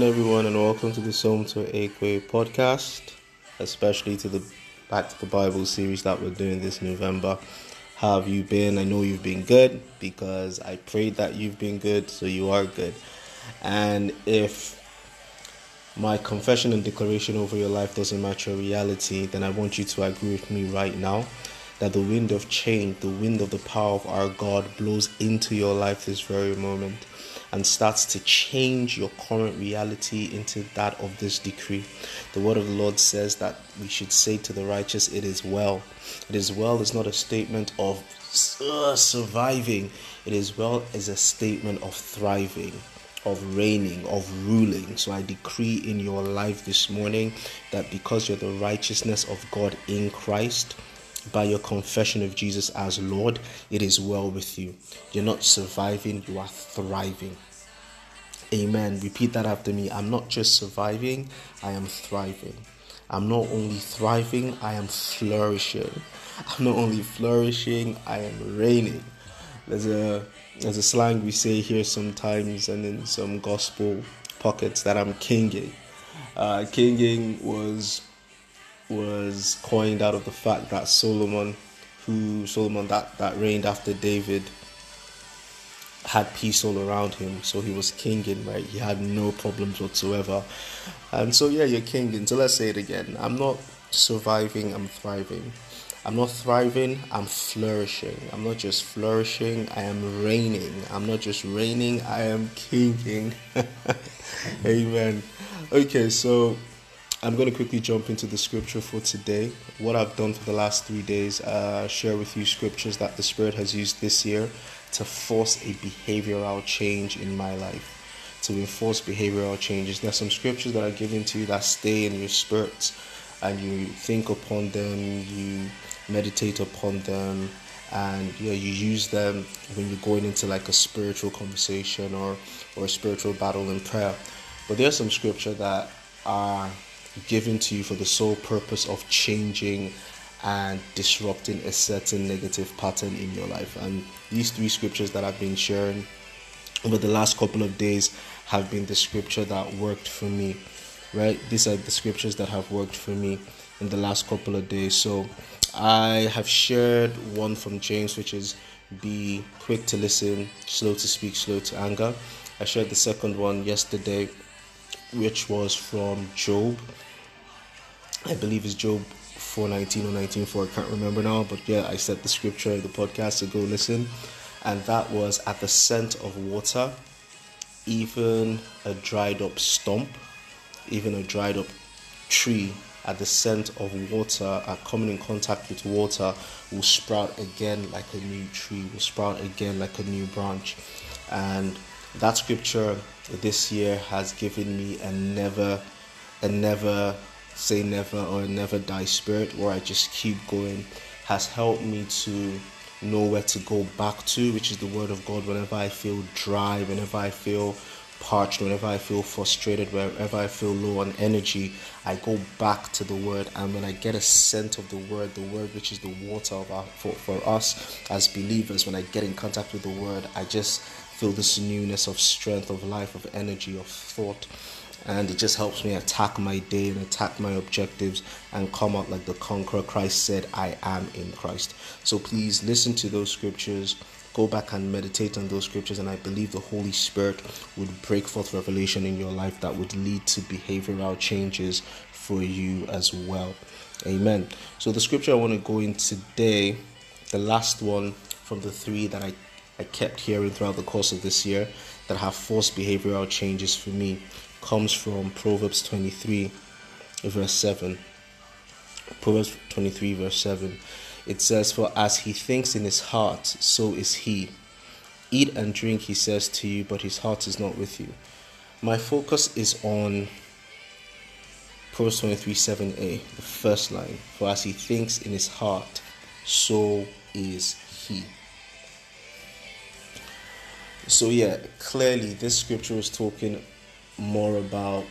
Morning, everyone, and welcome to the Psalm to Akwe podcast, especially to the Back to the Bible series that we're doing this November. How have you been? I know you've been good because I prayed that you've been good, so you are good. And if my confession and declaration over your life doesn't match your reality, then I want you to agree with me right now that the wind of change, the wind of the power of our God blows into your life this very moment and starts to change your current reality into that of this decree. The word of the Lord says that we should say to the righteous, It is well. It is well is not a statement of uh, surviving, it is well is a statement of thriving of reigning, of ruling. So I decree in your life this morning that because you're the righteousness of God in Christ, by your confession of Jesus as Lord, it is well with you. You're not surviving, you are thriving. Amen. Repeat that after me. I'm not just surviving, I am thriving. I'm not only thriving, I am flourishing. I'm not only flourishing, I am reigning. There's a there's a slang we say here sometimes and in some gospel pockets that I'm kinging. Uh, kinging was was coined out of the fact that Solomon, who Solomon that, that reigned after David, had peace all around him. So he was kinging, right? He had no problems whatsoever. And so yeah, you're kinging. So let's say it again. I'm not surviving, I'm thriving. I'm not thriving, I'm flourishing. I'm not just flourishing, I am reigning. I'm not just reigning, I am kinging. Amen. Okay, so I'm going to quickly jump into the scripture for today. What I've done for the last three days, uh, share with you scriptures that the Spirit has used this year to force a behavioral change in my life, to enforce behavioral changes. There are some scriptures that are given to you that stay in your spirits, and you think upon them, you meditate upon them, and you know, you use them when you're going into like a spiritual conversation or or a spiritual battle in prayer. But there are some scripture that are given to you for the sole purpose of changing and disrupting a certain negative pattern in your life. And these three scriptures that I've been sharing over the last couple of days have been the scripture that worked for me, right? These are the scriptures that have worked for me in the last couple of days. So I have shared one from James, which is be quick to listen, slow to speak, slow to anger. I shared the second one yesterday, which was from Job. I believe it's Job 419 or 194, I can't remember now, but yeah, I said the scripture of the podcast, so go listen. And that was at the scent of water, even a dried up stump, even a dried up tree at the scent of water, are coming in contact with water, will sprout again like a new tree, will sprout again like a new branch. And that scripture this year has given me a never, a never say never or never die spirit where I just keep going has helped me to know where to go back to, which is the word of God whenever I feel dry, whenever I feel parched, whenever I feel frustrated, wherever I feel low on energy, I go back to the word. And when I get a scent of the word, the word which is the water our, for, for us as believers, when I get in contact with the word, I just feel this newness of strength, of life, of energy, of thought. And it just helps me attack my day and attack my objectives and come out like the conqueror. Christ said, I am in Christ. So please listen to those scriptures. Go back and meditate on those scriptures. And i believe the holy spirit would break forth revelation in your life that would lead to behavioral changes for you as well. Amen. So the scripture i want to go in today the last one from the three that i I kept hearing throughout the course of this year that have forced behavioral changes for me comes from Proverbs 23, verse 7. Proverbs 23, verse 7. It says, For as he thinks in his heart, so is he. Eat and drink, he says to you, but his heart is not with you. My focus is on Proverbs 23, 7a, the first line. For as he thinks in his heart, so is he. So, yeah, clearly this scripture is talking more about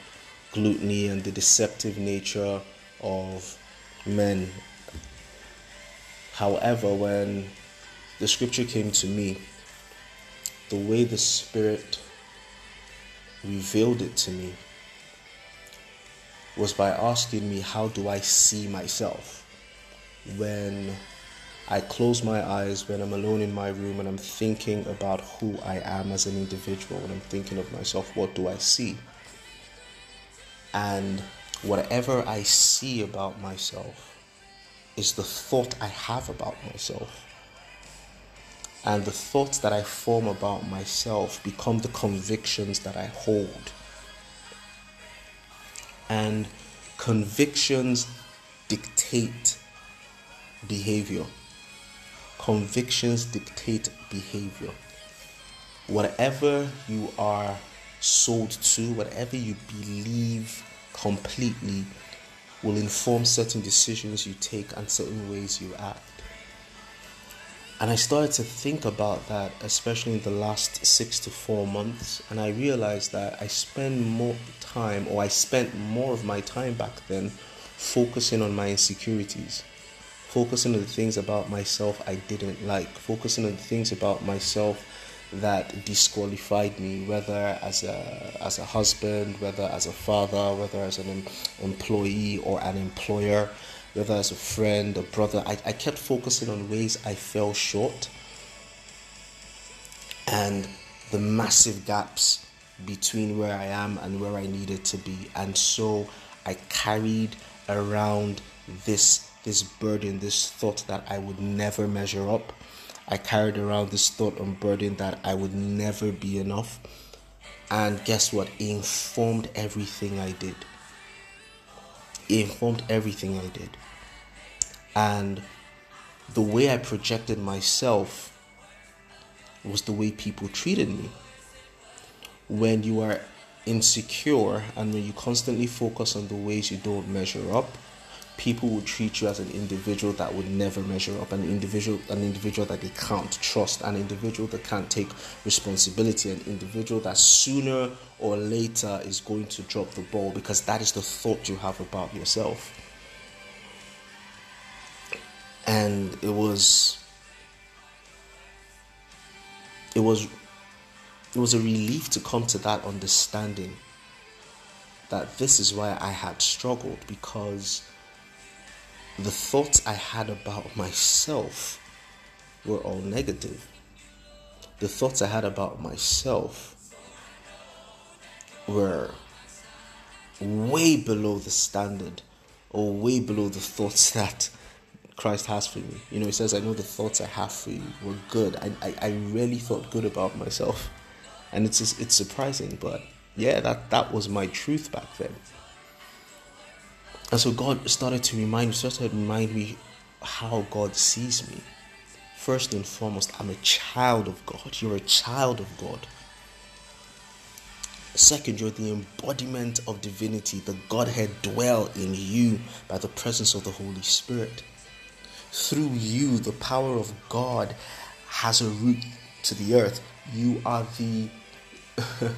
gluttony and the deceptive nature of men. However, when the scripture came to me, the way the Spirit revealed it to me was by asking me, How do I see myself? When I close my eyes, when I'm alone in my room and I'm thinking about who I am as an individual, when I'm thinking of myself, what do I see? And whatever I see about myself is the thought I have about myself. And the thoughts that I form about myself become the convictions that I hold. And convictions dictate behavior. Convictions dictate behavior. Whatever you are sold to, whatever you believe completely, will inform certain decisions you take and certain ways you act. And I started to think about that, especially in the last six to four months. And I realized that I spend more time, or I spent more of my time back then, focusing on my insecurities, focusing on the things about myself I didn't like, focusing on the things about myself that disqualified me, whether as a as a husband, whether as a father, whether as an employee or an employer whether as a friend, a brother, I, I kept focusing on ways I fell short and the massive gaps between where I am and where I needed to be. And so I carried around this this burden, this thought that I would never measure up. I carried around this thought and burden that I would never be enough. And guess what? It informed everything I did. It informed everything I did. And the way I projected myself was the way people treated me. When you are insecure and when you constantly focus on the ways you don't measure up, people will treat you as an individual that would never measure up, an individual, an individual that they can't trust, an individual that can't take responsibility, an individual that sooner or later is going to drop the ball because that is the thought you have about yourself. And it was it was it was a relief to come to that understanding that this is why I had struggled because the thoughts I had about myself were all negative. The thoughts I had about myself were way below the standard or way below the thoughts that Christ has for me. You know, he says, I know the thoughts I have for you were good. I, I, I really thought good about myself. And it's it's surprising, but yeah, that, that was my truth back then. And so God started to remind me, started to remind me how God sees me. First and foremost, I'm a child of God. You're a child of God. Second, you're the embodiment of divinity. The Godhead dwell in you by the presence of the Holy Spirit. Through you, the power of God has a root to the earth. You are the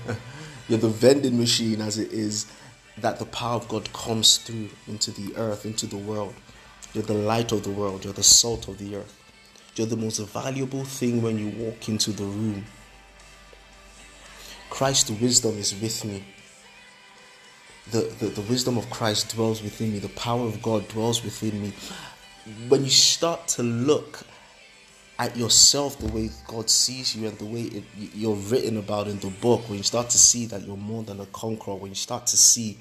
you're the vending machine as it is that the power of God comes through into the earth, into the world. You're the light of the world, you're the salt of the earth. You're the most valuable thing when you walk into the room. Christ's wisdom is with me. The, the, the wisdom of Christ dwells within me. The power of God dwells within me. When you start to look at yourself the way God sees you and the way it, you're written about in the book, when you start to see that you're more than a conqueror, when you start to see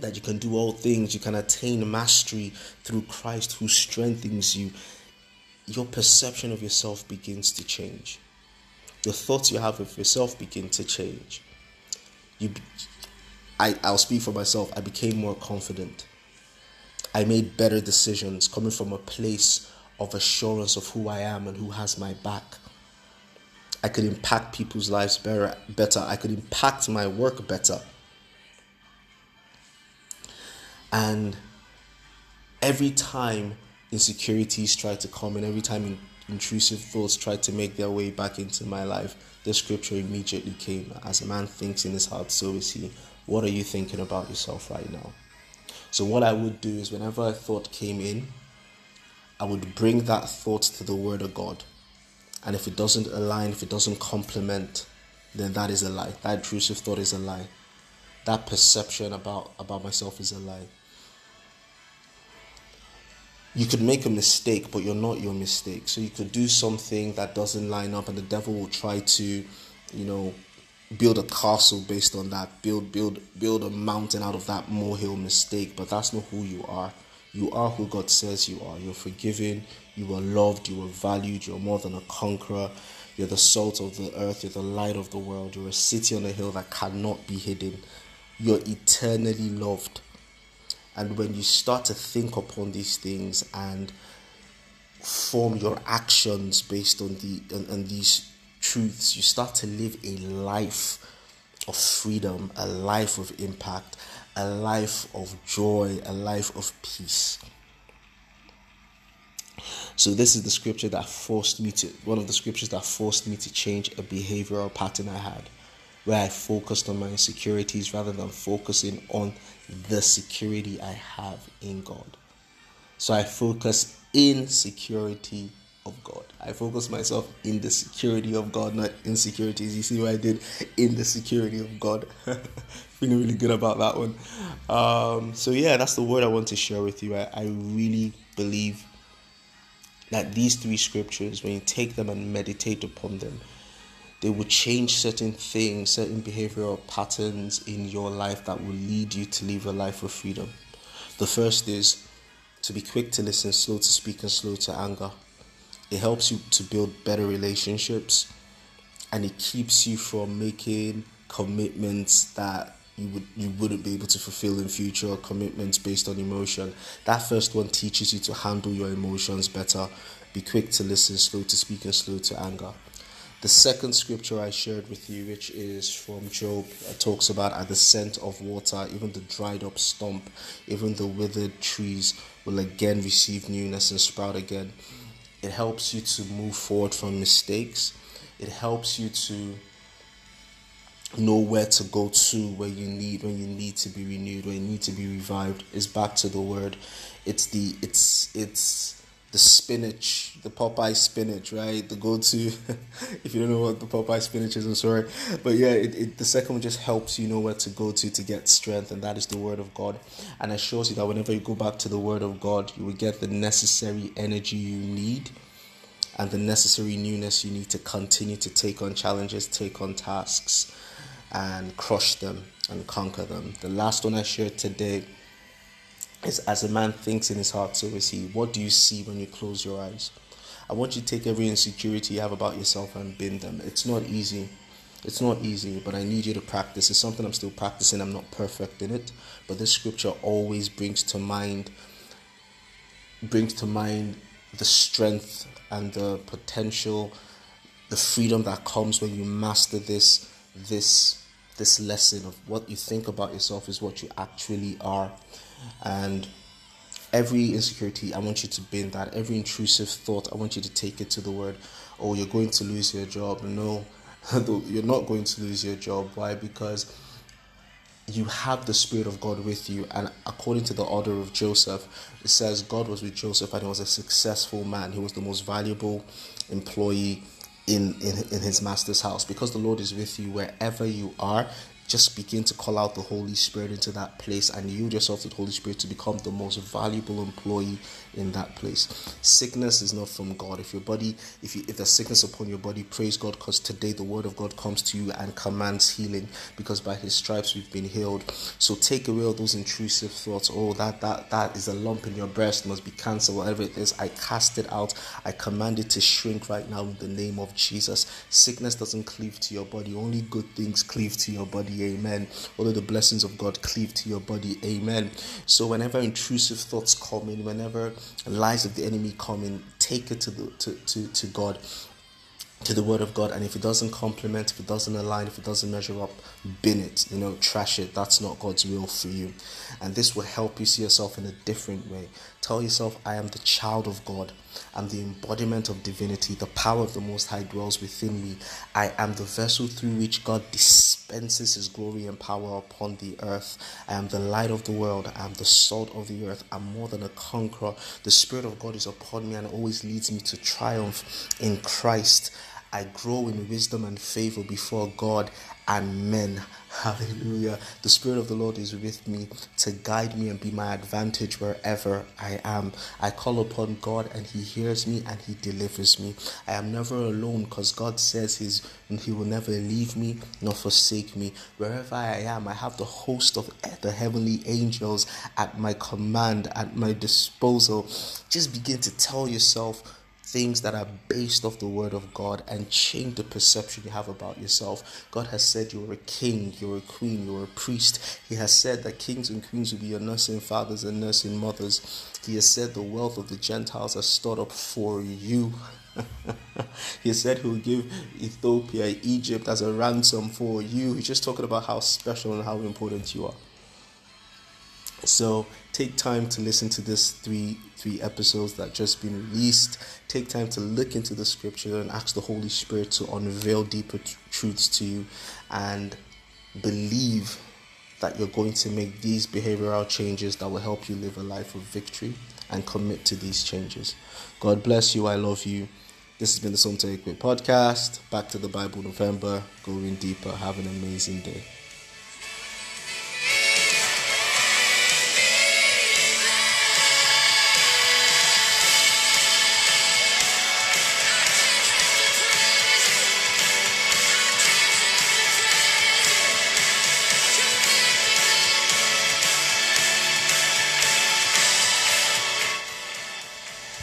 that you can do all things, you can attain mastery through Christ who strengthens you, your perception of yourself begins to change. The thoughts you have of yourself begin to change. You, I, I'll speak for myself. I became more confident. I made better decisions coming from a place of assurance of who I am and who has my back. I could impact people's lives better, better. I could impact my work better. And every time insecurities try to come and every time intrusive thoughts try to make their way back into my life, the scripture immediately came. As a man thinks in his heart, so is he. What are you thinking about yourself right now? So, what I would do is, whenever a thought came in, I would bring that thought to the Word of God. And if it doesn't align, if it doesn't complement then that is a lie. That intrusive thought is a lie. That perception about, about myself is a lie. You could make a mistake, but you're not your mistake. So you could do something that doesn't line up, and the devil will try to, you know, build a castle based on that. Build, build, build a mountain out of that molehill mistake. But that's not who you are. You are who God says you are. You're forgiven. You are loved. You are valued. You're more than a conqueror. You're the salt of the earth. You're the light of the world. You're a city on a hill that cannot be hidden. You're eternally loved. And when you start to think upon these things and form your actions based on the on, on these truths, you start to live a life of freedom, a life of impact, a life of joy, a life of peace. So this is the scripture that forced me to one of the scriptures that forced me to change a behavioral pattern I had where I focused on my insecurities rather than focusing on the security I have in God. So I focus in security of God. I focus myself in the security of God, not insecurities. You see what I did in the security of God. Feeling really good about that one. Um, so yeah, that's the word I want to share with you. I, I really believe that these three scriptures, when you take them and meditate upon them, they will change certain things, certain behavioral patterns in your life that will lead you to live a life of freedom. The first is to be quick to listen, slow to speak, and slow to anger. It helps you to build better relationships and it keeps you from making commitments that you would you wouldn't be able to fulfill in future commitments based on emotion. That first one teaches you to handle your emotions better. Be quick to listen, slow to speak, and slow to anger. The second scripture I shared with you, which is from Job, uh, talks about at the scent of water, even the dried up stump, even the withered trees will again receive newness and sprout again. It helps you to move forward from mistakes. It helps you to know where to go to when you need when you need to be renewed, when you need to be revived. It's back to the word. It's the it's it's the spinach, the Popeye spinach, right? The go-to. if you don't know what the Popeye spinach is, I'm sorry, but yeah, it, it, the second one just helps you know where to go to to get strength, and that is the Word of God, and assures you that whenever you go back to the Word of God, you will get the necessary energy you need, and the necessary newness you need to continue to take on challenges, take on tasks, and crush them and conquer them. The last one I shared today is as a man thinks in his heart, so is he. What do you see when you close your eyes? I want you to take every insecurity you have about yourself and bend them. It's not easy. It's not easy, but I need you to practice. It's something I'm still practicing. I'm not perfect in it, but this scripture always brings to mind brings to mind the strength and the potential, the freedom that comes when you master this this this lesson of what you think about yourself is what you actually are and every insecurity, I want you to bin that. Every intrusive thought, I want you to take it to the word, oh, you're going to lose your job. No, you're not going to lose your job. Why? Because you have the Spirit of God with you. And according to the order of Joseph, it says God was with Joseph and he was a successful man. He was the most valuable employee in, in, in his master's house. Because the Lord is with you wherever you are, just begin to call out the Holy Spirit into that place and yield yourself to the Holy Spirit to become the most valuable employee in that place. Sickness is not from God. If your body, if you if there's sickness upon your body, praise God because today the word of God comes to you and commands healing because by his stripes we've been healed. So take away all those intrusive thoughts. Oh, that that that is a lump in your breast, must be cancer, whatever it is. I cast it out. I command it to shrink right now in the name of Jesus. Sickness doesn't cleave to your body, only good things cleave to your body amen. Although the blessings of God cleave to your body, amen. So whenever intrusive thoughts come in, whenever lies of the enemy come in, take it to the to, to, to God to the word of God and if it doesn't complement, if it doesn't align, if it doesn't measure up, bin it, you know, trash it. That's not God's will for you. And this will help you see yourself in a different way. Tell yourself, I am the child of God. I'm the embodiment of divinity. The power of the Most High dwells within me. I am the vessel through which God dispenses His glory and power upon the earth. I am the light of the world. I am the salt of the earth. I'm more than a conqueror. The Spirit of God is upon me and always leads me to triumph in Christ. I grow in wisdom and favor before God and men. Hallelujah. The Spirit of the Lord is with me to guide me and be my advantage wherever I am. I call upon God and He hears me and He delivers me. I am never alone because God says He's, He will never leave me nor forsake me. Wherever I am, I have the host of the heavenly angels at my command, at my disposal. Just begin to tell yourself things that are based off the word of God and change the perception you have about yourself. God has said you're a king, you're a queen, you're a priest. He has said that kings and queens will be your nursing fathers and nursing mothers. He has said the wealth of the Gentiles are stored up for you. he said he will give Ethiopia, Egypt as a ransom for you. He's just talking about how special and how important you are. So take time to listen to this three three episodes that just been released. Take time to look into the scripture and ask the Holy Spirit to unveil deeper t- truths to you and believe that you're going to make these behavioral changes that will help you live a life of victory and commit to these changes. God bless you. I love you. This has been the to Equip podcast. Back to the Bible November, going deeper. Have an amazing day.